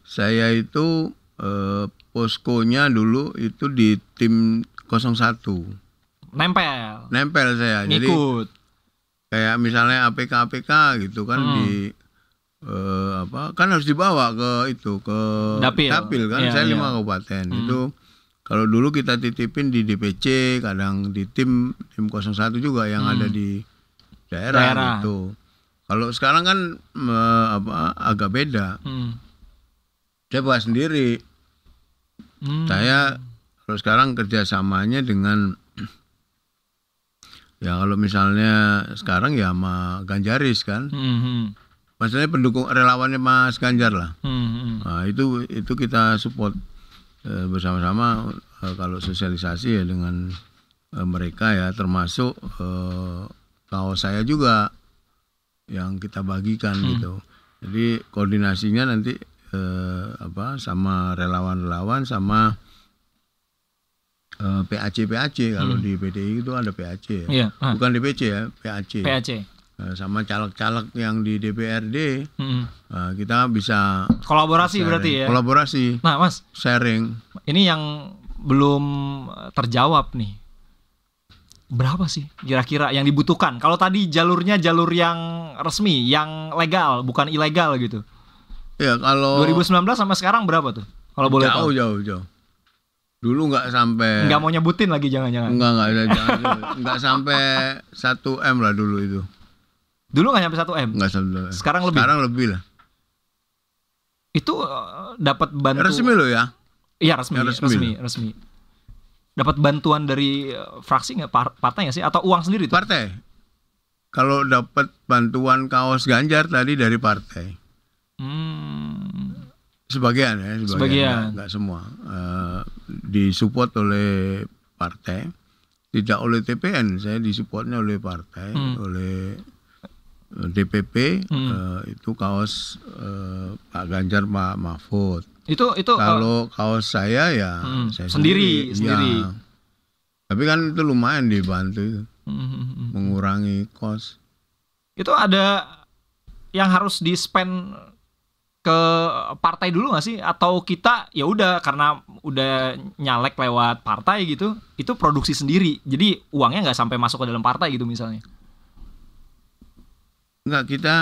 saya itu eh, poskonya dulu itu di tim 01. Nempel, Nempel saya. Jadi ngikut. kayak misalnya APK APK gitu kan Hmm. di eh, apa kan harus dibawa ke itu ke Dapil. kan Iya, saya iya. lima kabupaten Hmm. itu kalau dulu kita titipin di DPC kadang di tim tim 01 juga yang Hmm. ada di daerah, Daerah. gitu kalau sekarang kan eh, apa agak beda Hmm. saya bawa sendiri Hmm. saya kalau sekarang kerjasamanya dengan ya kalau misalnya sekarang ya sama Ganjaris kan Hmm, hmm. maksudnya pendukung relawannya Mas Ganjar lah Hmm, hmm. Nah, itu itu kita support bersama-sama eh, kalau sosialisasi ya dengan eh, mereka ya termasuk eh, kaos saya juga yang kita bagikan gitu. Jadi koordinasinya nanti eh, apa sama relawan-relawan sama eh, PAC PAC kalau di PDI itu ada PAC ya. Iya. ah, Bukan DPC ya, PAC. PAC. Eh, sama caleg-caleg yang di DPRD Hmm. eh, kita bisa Kolaborasi sharing. berarti ya. Kolaborasi, Nah, Mas, sharing. ini yang belum terjawab nih. Berapa sih kira-kira yang dibutuhkan? Kalau tadi jalurnya jalur yang resmi, yang legal, bukan ilegal gitu. Ya kalau 2019 sampai sekarang berapa tuh? Kalau boleh jauh tahu. jauh jauh. Dulu nggak sampai Nggak mau nyebutin lagi jangan-jangan. Enggak ada jangan dulu. Enggak sampai 1 M lah dulu itu. Dulu nggak nyampe 1 M. Enggak sampai. Sekarang lebih. Sekarang lebih lah. Itu eh, dapat bantu Resmi loh ya. Iya resmi, Ya, resmi, resmi. resmi, Dapat bantuan dari eh, fraksi nggak par- partai nggak sih atau uang sendiri tuh? Partai. Kalau dapat bantuan kaos Ganjar tadi dari partai. Hmm. Sebagian ya, sebagian, Sebagian. Nggak, nggak semua. Eh, disupport oleh partai, tidak oleh TPN. Saya disupportnya oleh partai, Hmm. oleh eh, DPP. Hmm. eh, itu kaos eh, Pak Ganjar, Pak Mahfud. Itu itu eh, Kalau kaos saya ya Hmm, saya sendiri, sendiri. Tapi kan itu lumayan dibantu itu, hmm, hmm, hmm. mengurangi kos. itu ada yang harus di spend ke partai dulu nggak sih atau kita ya udah karena udah nyalek lewat partai gitu itu produksi sendiri jadi uangnya nggak sampai masuk ke dalam partai gitu misalnya Enggak kita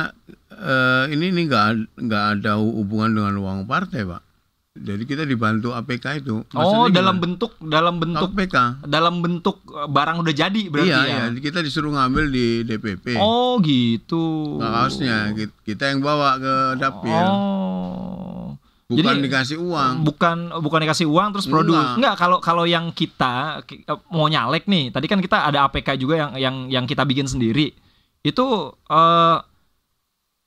eh, ini ini enggak enggak ada hubungan dengan uang partai, Pak. Jadi kita dibantu APK itu. oh Maksudnya dalam gimana? bentuk dalam bentuk APK. dalam bentuk eh, barang udah jadi berarti Iya, ya iya, kita disuruh ngambil di DPP. oh gitu kaosnya Ki- kita yang bawa ke dapil. oh bukan jadi- dikasih uang. bukan bukan dikasih uang terus produk Enggak. enggak kalau kalau yang kita ki- eh, mau nyalek nih tadi kan kita ada APK juga yang yang yang kita bikin sendiri itu eh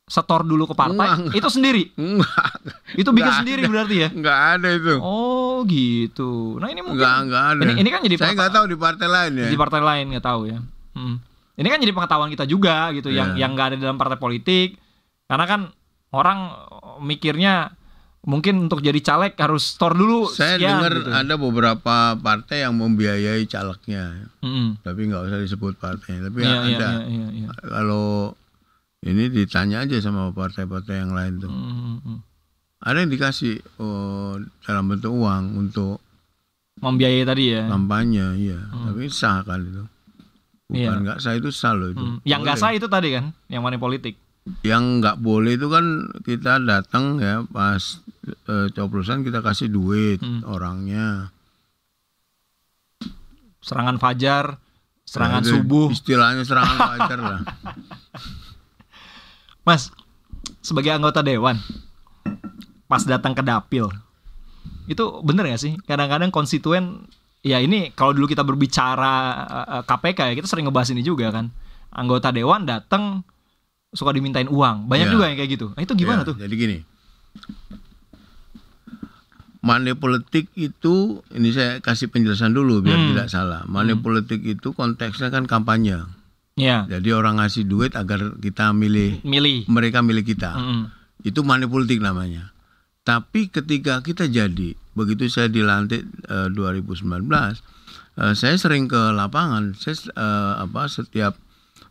setor dulu ke partai Enggak, itu sendiri Enggak, itu bikin Enggak sendiri ada. berarti ya enggak ada itu. oh gitu nah ini mungkin Enggak, enggak ada. ini, ini kan jadi Saya enggak tahu di partai lain ya. di partai lain nggak tahu ya Hmm. ini kan jadi pengetahuan kita juga gitu yang Iya. yang nggak ada dalam partai politik karena kan orang mikirnya mungkin untuk jadi caleg harus store dulu Saya sekian, dengar gitu. ada beberapa partai yang membiayai calegnya, Mm-mm. tapi nggak usah disebut partainya. Tapi Iya, ada. iya, iya, iya, iya. Kalau ini ditanya aja sama partai-partai yang lain tuh. Mm-mm. Ada yang dikasih oh, dalam bentuk uang untuk membiayai tadi ya kampanye, iya. Tapi sah kan itu. Bukan Iya. nggak sah itu sah loh itu. Mm. yang nggak sah itu tadi kan yang money politik Yang nggak boleh itu kan kita datang ya pas eh, coblosan kita kasih duit Hmm. orangnya. serangan fajar serangan Nah, subuh Istilahnya serangan fajar lah. mas sebagai anggota dewan pas datang ke dapil itu bener gak sih kadang-kadang konstituen ya ini kalau dulu kita berbicara eh, eh, KPK ya kita sering ngebahas ini juga kan anggota dewan datang suka dimintain uang banyak Iya. juga yang kayak gitu nah, itu gimana Ya, tuh Jadi gini. Money politik itu ini saya kasih penjelasan dulu biar Hmm. tidak salah. Money politik itu konteksnya kan kampanye. ya Jadi orang ngasih duit agar kita milih milih mereka milih kita. Mm-mm. Itu money politik namanya. Tapi ketika kita jadi begitu saya dilantik eh, 2019 eh, saya sering ke lapangan. Saya eh, apa setiap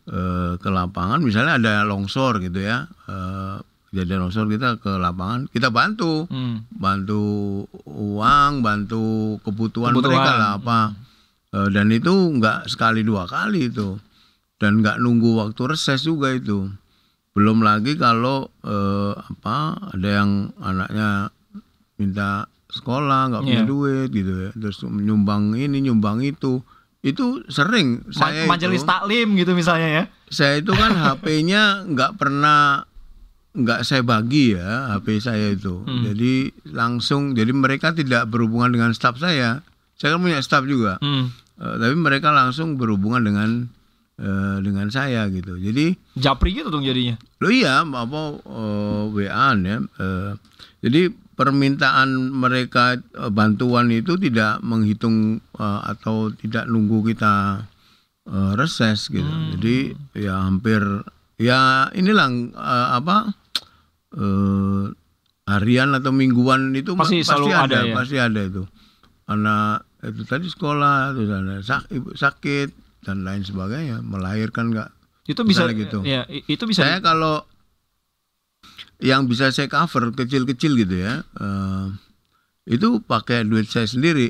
eh, ke lapangan misalnya ada longsor gitu ya. Eh, kejadian longsor kita ke lapangan, kita bantu. Hmm. Bantu uang, bantu kebutuhan, Kebutuhan. mereka lah apa. Eh, dan itu nggak sekali dua kali itu. Dan nggak nunggu waktu reses juga itu. Belum lagi kalau eh, apa ada yang anaknya minta sekolah nggak punya Iya. duit gitu ya. Terus nyumbang ini, nyumbang itu. Itu sering saya majelis itu, taklim gitu misalnya ya saya itu kan HP-nya nggak pernah nggak saya bagi ya HP saya itu. Hmm. Jadi langsung jadi mereka tidak berhubungan dengan staf saya. Saya kan punya staf juga. Hmm. Eh, tapi mereka langsung berhubungan dengan eh, dengan saya gitu. Jadi japri gitu dong jadinya lo iya apa eh, WA-an ya. Eh, jadi permintaan mereka eh, bantuan itu tidak menghitung eh, atau tidak nunggu kita eh, reses gitu. Hmm. Jadi ya hampir ya inilah eh, apa eh, harian atau mingguan itu ma- Pasti selalu ada ya? pasti ada itu. Anak itu tadi sekolah terus ada sak, ibu sakit dan lain sebagainya melahirkan nggak itu bisa gitu. ya itu bisa saya kalau yang bisa saya cover kecil-kecil gitu ya, eh, itu pakai duit saya sendiri.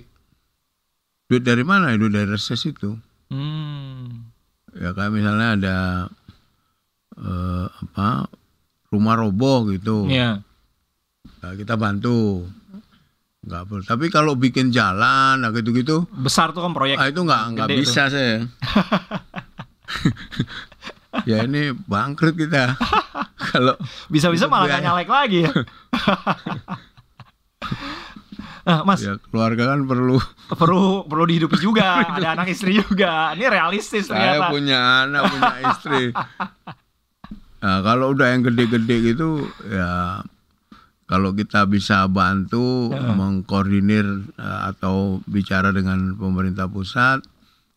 Duit dari mana? Duit dari reses itu. Hmm. Ya kayak misalnya ada eh, apa rumah roboh gitu, ya Nah, kita bantu. nggak perlu. Tapi kalau bikin jalan, nah gitu-gitu, Besar tuh kan proyek. ah, itu nggak nggak bisa saya. ya ini bangkrut kita. kalau Bisa-bisa malah biaya. nyalek lagi ya. nah, Mas, ya keluarga kan perlu. perlu perlu dihidupi juga, ada anak istri juga. Ini realistis Saya ternyata. punya anak, punya istri. Nah, kalau udah yang gede-gede gitu, ya kalau kita bisa bantu mengkoordinir eh, atau bicara dengan pemerintah pusat,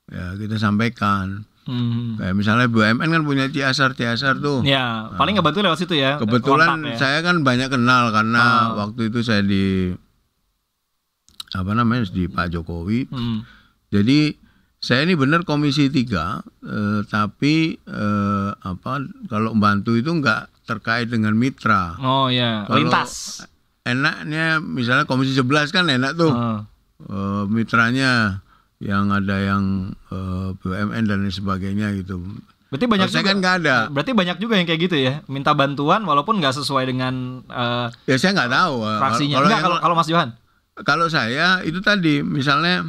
ya kita sampaikan. Hmm. Kayak misalnya BUMN kan punya CSR CSR tuh. Ya, paling ngebantu lewat situ ya. Kebetulan ya. saya kan banyak kenal karena Oh. waktu itu saya di apa namanya di Pak Jokowi. Hmm. Jadi saya ini benar komisi tiga, eh, tapi eh, apa kalau bantu itu nggak terkait dengan mitra. Oh ya, Kalau- lintas. Enaknya misalnya komisi 11 kan enak tuh Oh. eh, mitranya yang ada yang eh, BUMN dan lain sebagainya gitu. Berarti banyak Kalau saya juga. kan nggak ada. Berarti banyak juga yang kayak gitu ya, minta bantuan walaupun nggak sesuai dengan eh, Ya saya nggak tahu. eh, fraksinya. Kalau kalau kalau Mas Johan. kalau saya itu tadi misalnya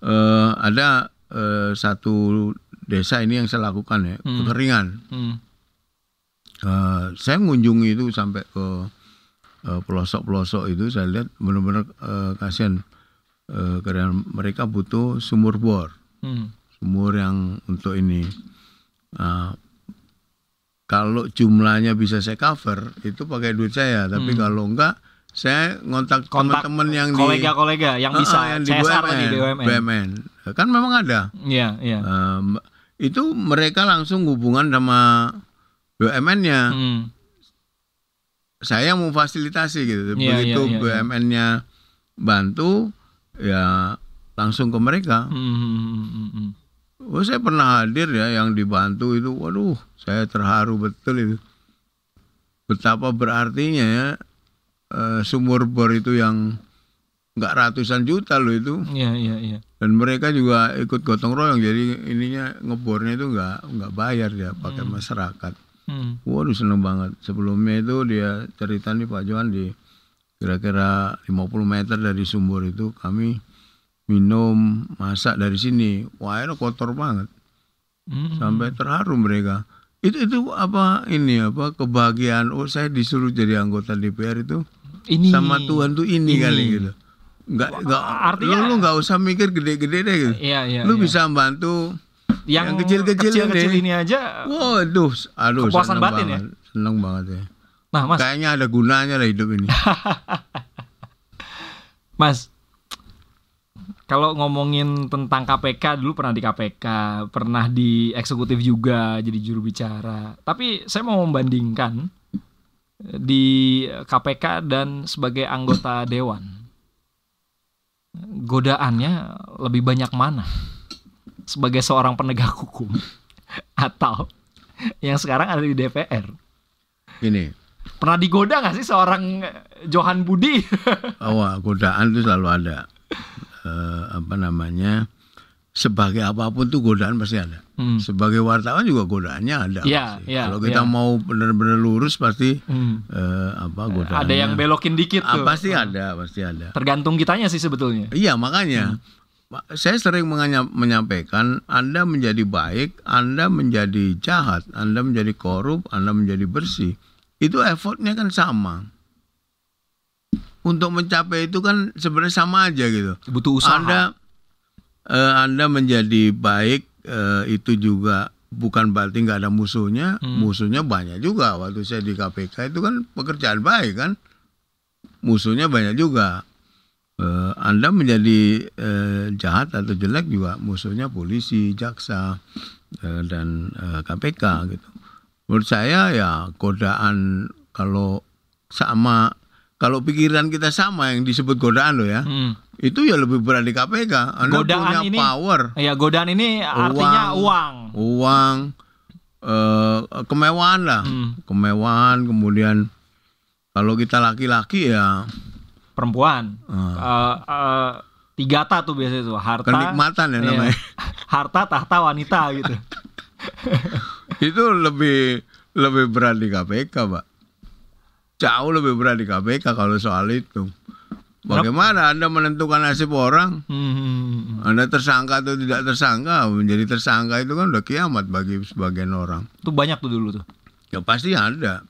eh, ada eh, satu desa ini yang saya lakukan ya Hmm. kekeringan. Hmm. Eh, saya mengunjungi itu sampai ke pelosok-pelosok itu saya lihat benar-benar eh, kasihan eh, karena mereka butuh sumur bor, Hmm. sumur yang untuk ini. Nah, kalau jumlahnya bisa saya cover itu pakai duit saya, tapi kalau enggak saya ngontak Hmm. Teman-teman yang di kolega-kolega yang bisa Ah, yang di CSR BUMN, tadi BUMN. BUMN. Kan memang ada. Iya, iya. Em, itu mereka langsung hubungan sama BUMN-nya. Hmm. Saya mau fasilitasi gitu. Iya, Begitu iya, iya. BUMN-nya bantu, ya langsung ke mereka. Hmm, hmm, hmm, hmm, hmm. Oh, saya pernah hadir ya yang dibantu itu. Waduh, saya terharu betul itu. Betapa berartinya ya eh, sumur bor itu yang nggak ratusan juta loh itu. Iya, iya, iya. dan mereka juga ikut gotong royong jadi ininya ngebornya itu nggak nggak bayar ya pakai masyarakat Hmm. waduh seneng banget sebelumnya itu dia cerita nih Pak Johan di kira-kira 50 meter dari sumur itu kami minum masak dari sini wah airnya kotor banget Hmm. sampai terharu mereka itu itu apa ini apa kebahagiaan oh saya disuruh jadi anggota DPR itu Ini sama Tuhan tuh ini, Ini. kali gitu nggak nggak Artinya- lu, lu nggak usah mikir gede-gede deh gitu Iya, iya. lu iya. bisa bantu yang, yang kecil-kecil ini. ini aja. waduh aduh Kepuasan batin ya? banget seneng banget ya Nah, Mas, kayaknya ada gunanya lah hidup ini Mas, kalau ngomongin tentang KPK dulu pernah di KPK, pernah di eksekutif juga jadi juru bicara. Tapi saya mau membandingkan di KPK dan sebagai anggota dewan. Godaannya lebih banyak mana? Sebagai seorang penegak hukum atau yang sekarang ada di DPR. gini Pernah digoda nggak sih seorang Johan Budi? awal godaan itu selalu ada Eh, apa namanya sebagai apa pun tuh godaan pasti ada Hmm. sebagai wartawan juga godaannya ada Iya, pasti. iya, kalau kita iya. mau benar-benar lurus pasti Hmm. eh, apa godaannya Ada yang belokin dikit Ah, tuh. pasti ada pasti ada Tergantung kitanya sih sebetulnya. Iya makanya Pak, saya sering menyampaikan Anda menjadi baik, Anda menjadi jahat, Anda menjadi korup, Anda menjadi bersih. Itu effortnya kan sama. Untuk mencapai itu kan sebenarnya sama aja gitu. Butuh usaha. Anda eh, Anda menjadi baik eh, itu juga bukan berarti nggak ada musuhnya. Hmm. Musuhnya banyak juga. Waktu saya di KPK itu kan pekerjaan baik kan. Musuhnya banyak juga. Eh, Anda menjadi eh, jahat atau jelek juga musuhnya polisi, jaksa eh, dan eh, KPK gitu. Menurut saya ya godaan kalau sama kalau pikiran kita sama yang disebut godaan loh ya Hmm. itu ya lebih berat di KPK. Anda Godaan punya ini- power, Ya godaan ini artinya uang. uang, eh, kemewahan lah, Hmm. kemewahan. Kemudian kalau kita laki-laki ya Perempuan. eh, Eh, eh, tiga ta tuh biasanya tuh harta. kenikmatan ya Iya. namanya. harta, tahta, wanita gitu. itu lebih lebih berat di KPK, Pak. Jauh lebih berat di KPK kalau soal itu. Bagaimana Anda menentukan nasib orang? Hmm. Anda tersangka atau tidak tersangka? Menjadi tersangka itu kan udah kiamat bagi sebagian orang. Itu banyak tuh dulu tuh. Ya pasti ada.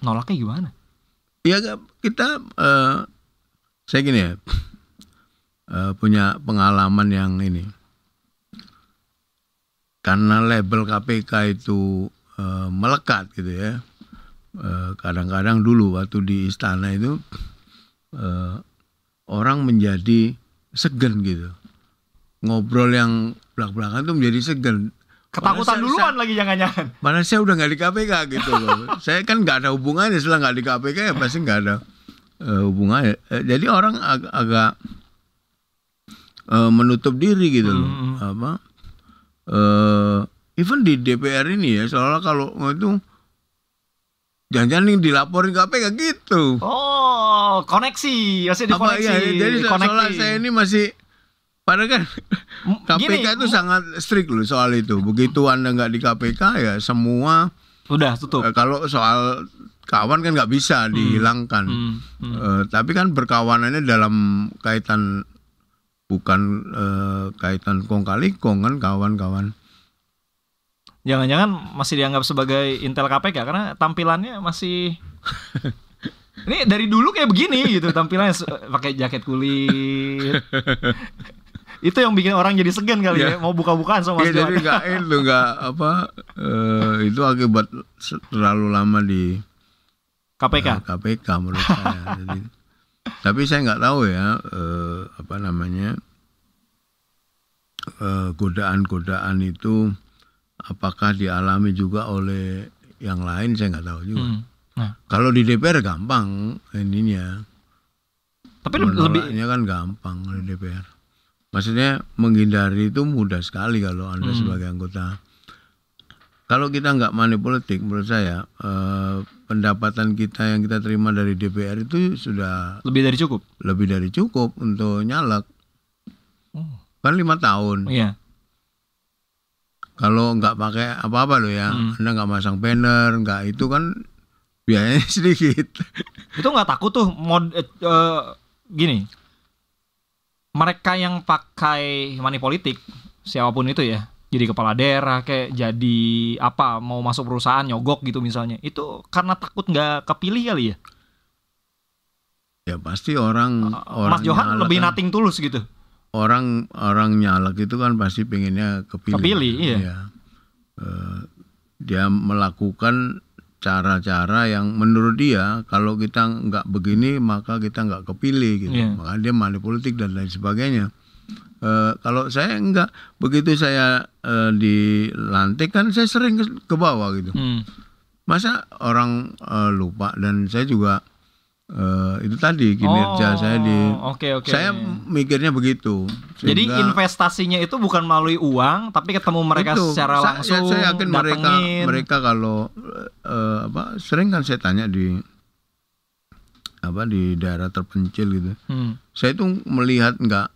Nolaknya gimana? Ya kita eh, saya gini ya eh, punya pengalaman yang ini karena label KPK itu eh, melekat gitu ya eh, kadang-kadang dulu waktu di istana itu eh, orang menjadi segan gitu ngobrol yang belak-belakan itu menjadi segan Ketakutan Padahal saya- duluan lagi jangan-jangan. Mana saya udah nggak di KPK gitu loh. saya kan nggak ada hubungannya setelah nggak di KPK ya pasti nggak ada eh, hubungannya. Eh, jadi orang ag- agak eh, menutup diri gitu loh. Hmm. Apa? Eh even di DPR ini ya seolah kalau itu jangan-jangan yang dilaporin KPK gitu. Oh, koneksi. Masih Apa dikoneksi. ya? Jadi se- Connecting. seolah saya ini masih Padahal kan M- KPK gini, itu sangat strict loh soal itu. Begitu anda nggak di KPK ya semua Udah tutup. Eh, kalau soal kawan kan nggak bisa dihilangkan. Hmm, hmm. Eh, tapi kan berkawanannya dalam kaitan bukan eh, kaitan kong kali kong kan kawan-kawan. Jangan-jangan masih dianggap sebagai intel KPK karena tampilannya masih Ini dari dulu kayak begini gitu tampilannya pakai jaket kulit. Itu yang bikin orang jadi segan kali ya, Ya. mau buka-bukaan sama Ya, Mas jadi Johan. nggak itu nggak apa eh, itu akibat terlalu lama di KPK. eh, KPK menurut saya. Jadi, tapi saya nggak tahu ya eh, apa namanya eh, godaan-godaan itu apakah dialami juga oleh yang lain saya nggak tahu juga. Hmm. Nah, Kalau di DPR gampang ininya. tapi lebih, lebih Menolaknya kan gampang di DPR. Maksudnya menghindari itu mudah sekali kalau Anda Hmm. sebagai anggota. Kalau kita nggak money politik menurut saya eh, pendapatan kita yang kita terima dari DPR itu sudah lebih dari cukup. lebih dari cukup untuk nyalek. Oh. Kan lima tahun. Iya. Kalau nggak pakai apa-apa loh ya, Hmm. Anda nggak masang banner, nggak itu kan biayanya sedikit. Itu nggak takut tuh mod eh, gini. Mereka yang pakai money politik siapa pun itu ya, jadi kepala daerah kayak jadi apa mau masuk perusahaan nyogok gitu misalnya. Itu karena takut nggak kepilih kali ya. Ya pasti orang orang Mas Johan lebih kan- nating tulus gitu. orang orang nyalek itu kan pasti pengennya kepilih. Kepilih, iya. Ya. Eh, dia melakukan cara-cara yang menurut dia kalau kita nggak begini maka kita nggak kepilih gitu. Iya. Maka dia money politik dan lain sebagainya. Eh, kalau saya enggak begitu saya eh, dilantik kan saya sering ke, ke bawah gitu. Hmm. Masa orang eh, lupa dan saya juga eh, itu tadi kinerja Oh, saya di Oke oke. saya mikirnya begitu. Jadi Sehingga investasinya itu bukan melalui uang, tapi ketemu mereka itu, secara saya- langsung. Saya, yakin mereka datengin. mereka kalau eh, apa sering kan saya tanya di apa di daerah terpencil gitu. Hmm. Saya itu melihat nggak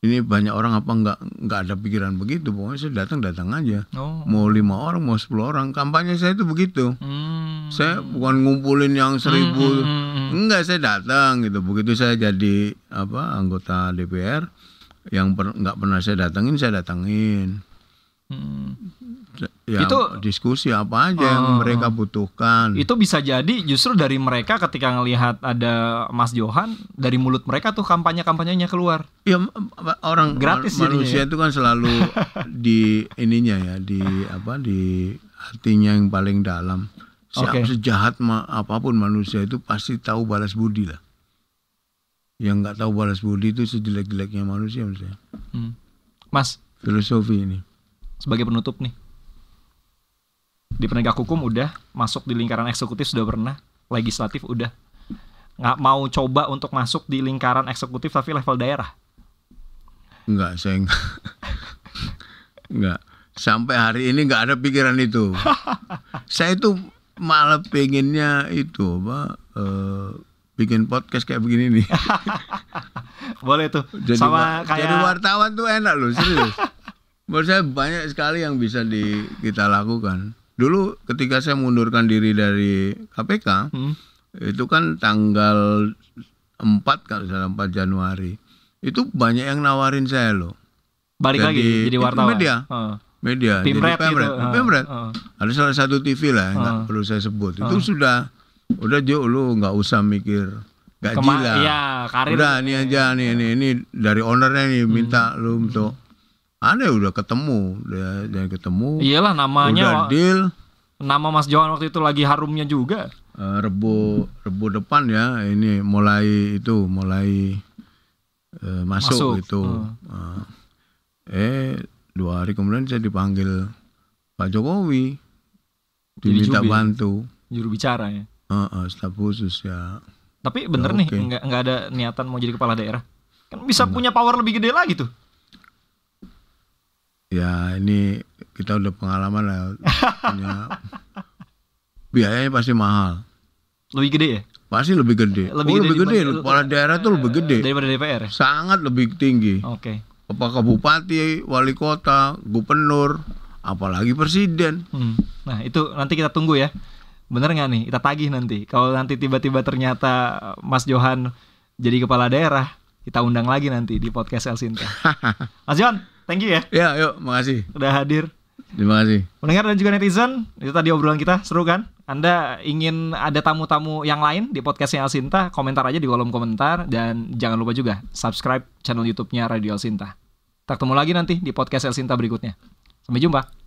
ini banyak orang apa nggak nggak ada pikiran begitu. Pokoknya saya datang datang aja. Oh. Mau lima orang mau 10 orang kampanye saya itu begitu. Hmm. Saya bukan ngumpulin yang seribu. Hmm, hmm, hmm. Enggak, saya datang gitu. Begitu saya jadi apa anggota DPR yang per- nggak pernah saya datangin, saya datangin. Hmm. Ya, Itu- diskusi apa aja yang Oh. mereka butuhkan. Itu bisa jadi justru dari mereka ketika ngelihat ada Mas Johan dari mulut mereka tuh kampanye-kampanyenya keluar. Ya orang Gratis ma- manusia jadinya ya. itu kan selalu di ininya ya, di apa di hatinya yang paling dalam. Siapa Oke. sejahat ma- apa pun manusia itu pasti tahu balas budi lah. Yang nggak tahu balas budi itu sejelek-jeleknya manusia saya. Hmm. Mas, Filosofi ini. sebagai penutup nih. Di penegak hukum udah, masuk di lingkaran eksekutif sudah pernah, legislatif udah. Nggak mau coba untuk masuk di lingkaran eksekutif tapi level daerah. Enggak, saya enggak. enggak. Sampai hari ini enggak ada pikiran itu. saya itu malah pengennya itu apa eh, bikin podcast kayak begini nih. Boleh tuh. jadi Sama kayak jadi wartawan tuh enak loh, serius. Menurut saya banyak sekali yang bisa di kita lakukan. Dulu ketika saya mundurkan diri dari KPK, Hmm. itu kan tanggal 4 kalau salah 4 Januari. Itu banyak yang nawarin saya loh. Balik lagi Jadi, jadi itu wartawan. media. Heeh. Media, Pimret jadi Pemret. gitu. Pemret. Heeh. Ada salah satu TV lah, nggak Heeh. perlu saya sebut. Itu sudah udah Jo lu nggak usah mikir gaji lah. Iya, karir. Udah nih aja nih ini ini dari ownernya nih minta lu untuk ada udah ketemu, udah, udah ketemu. Iyalah namanya udah deal nama Mas Johan waktu itu lagi harumnya juga. eh, rebu rebu depan ya ini mulai itu mulai eh, Masuk, masuk, itu hmm. Eh, eh dua hari kemudian saya dipanggil Pak Jokowi Jadi diminta jubir. bantu Juru bicara ya. Eh, eh, staf khusus ya Tapi bener Ya, nih oke. nggak nggak ada niatan mau jadi kepala daerah. Kan bisa punya power lebih gede lagi tuh. Ya ini kita udah pengalaman lah punya biayanya pasti mahal Lebih gede ya pasti lebih gede Lebih oh, gede lebih gede kepala daerah tuh lebih gede daripada DPR ya. sangat lebih tinggi Oke. apakah bupati wali kota gubernur apalagi presiden Hmm. Nah itu nanti kita tunggu ya. Bener nggak nih? Kita tagih nanti. Kalau nanti tiba-tiba ternyata Mas Johan jadi kepala daerah, kita undang lagi nanti di podcast Elsinta. Mas Johan, thank you ya ya yuk makasih udah hadir. terima kasih Pendengar dan juga netizen, itu tadi obrolan kita seru kan? Anda ingin ada tamu-tamu yang lain di podcastnya Elsinta, komentar aja di kolom komentar dan jangan lupa juga subscribe channel YouTube-nya Radio Elsinta. Kita ketemu lagi nanti di podcast Elsinta berikutnya. Sampai jumpa.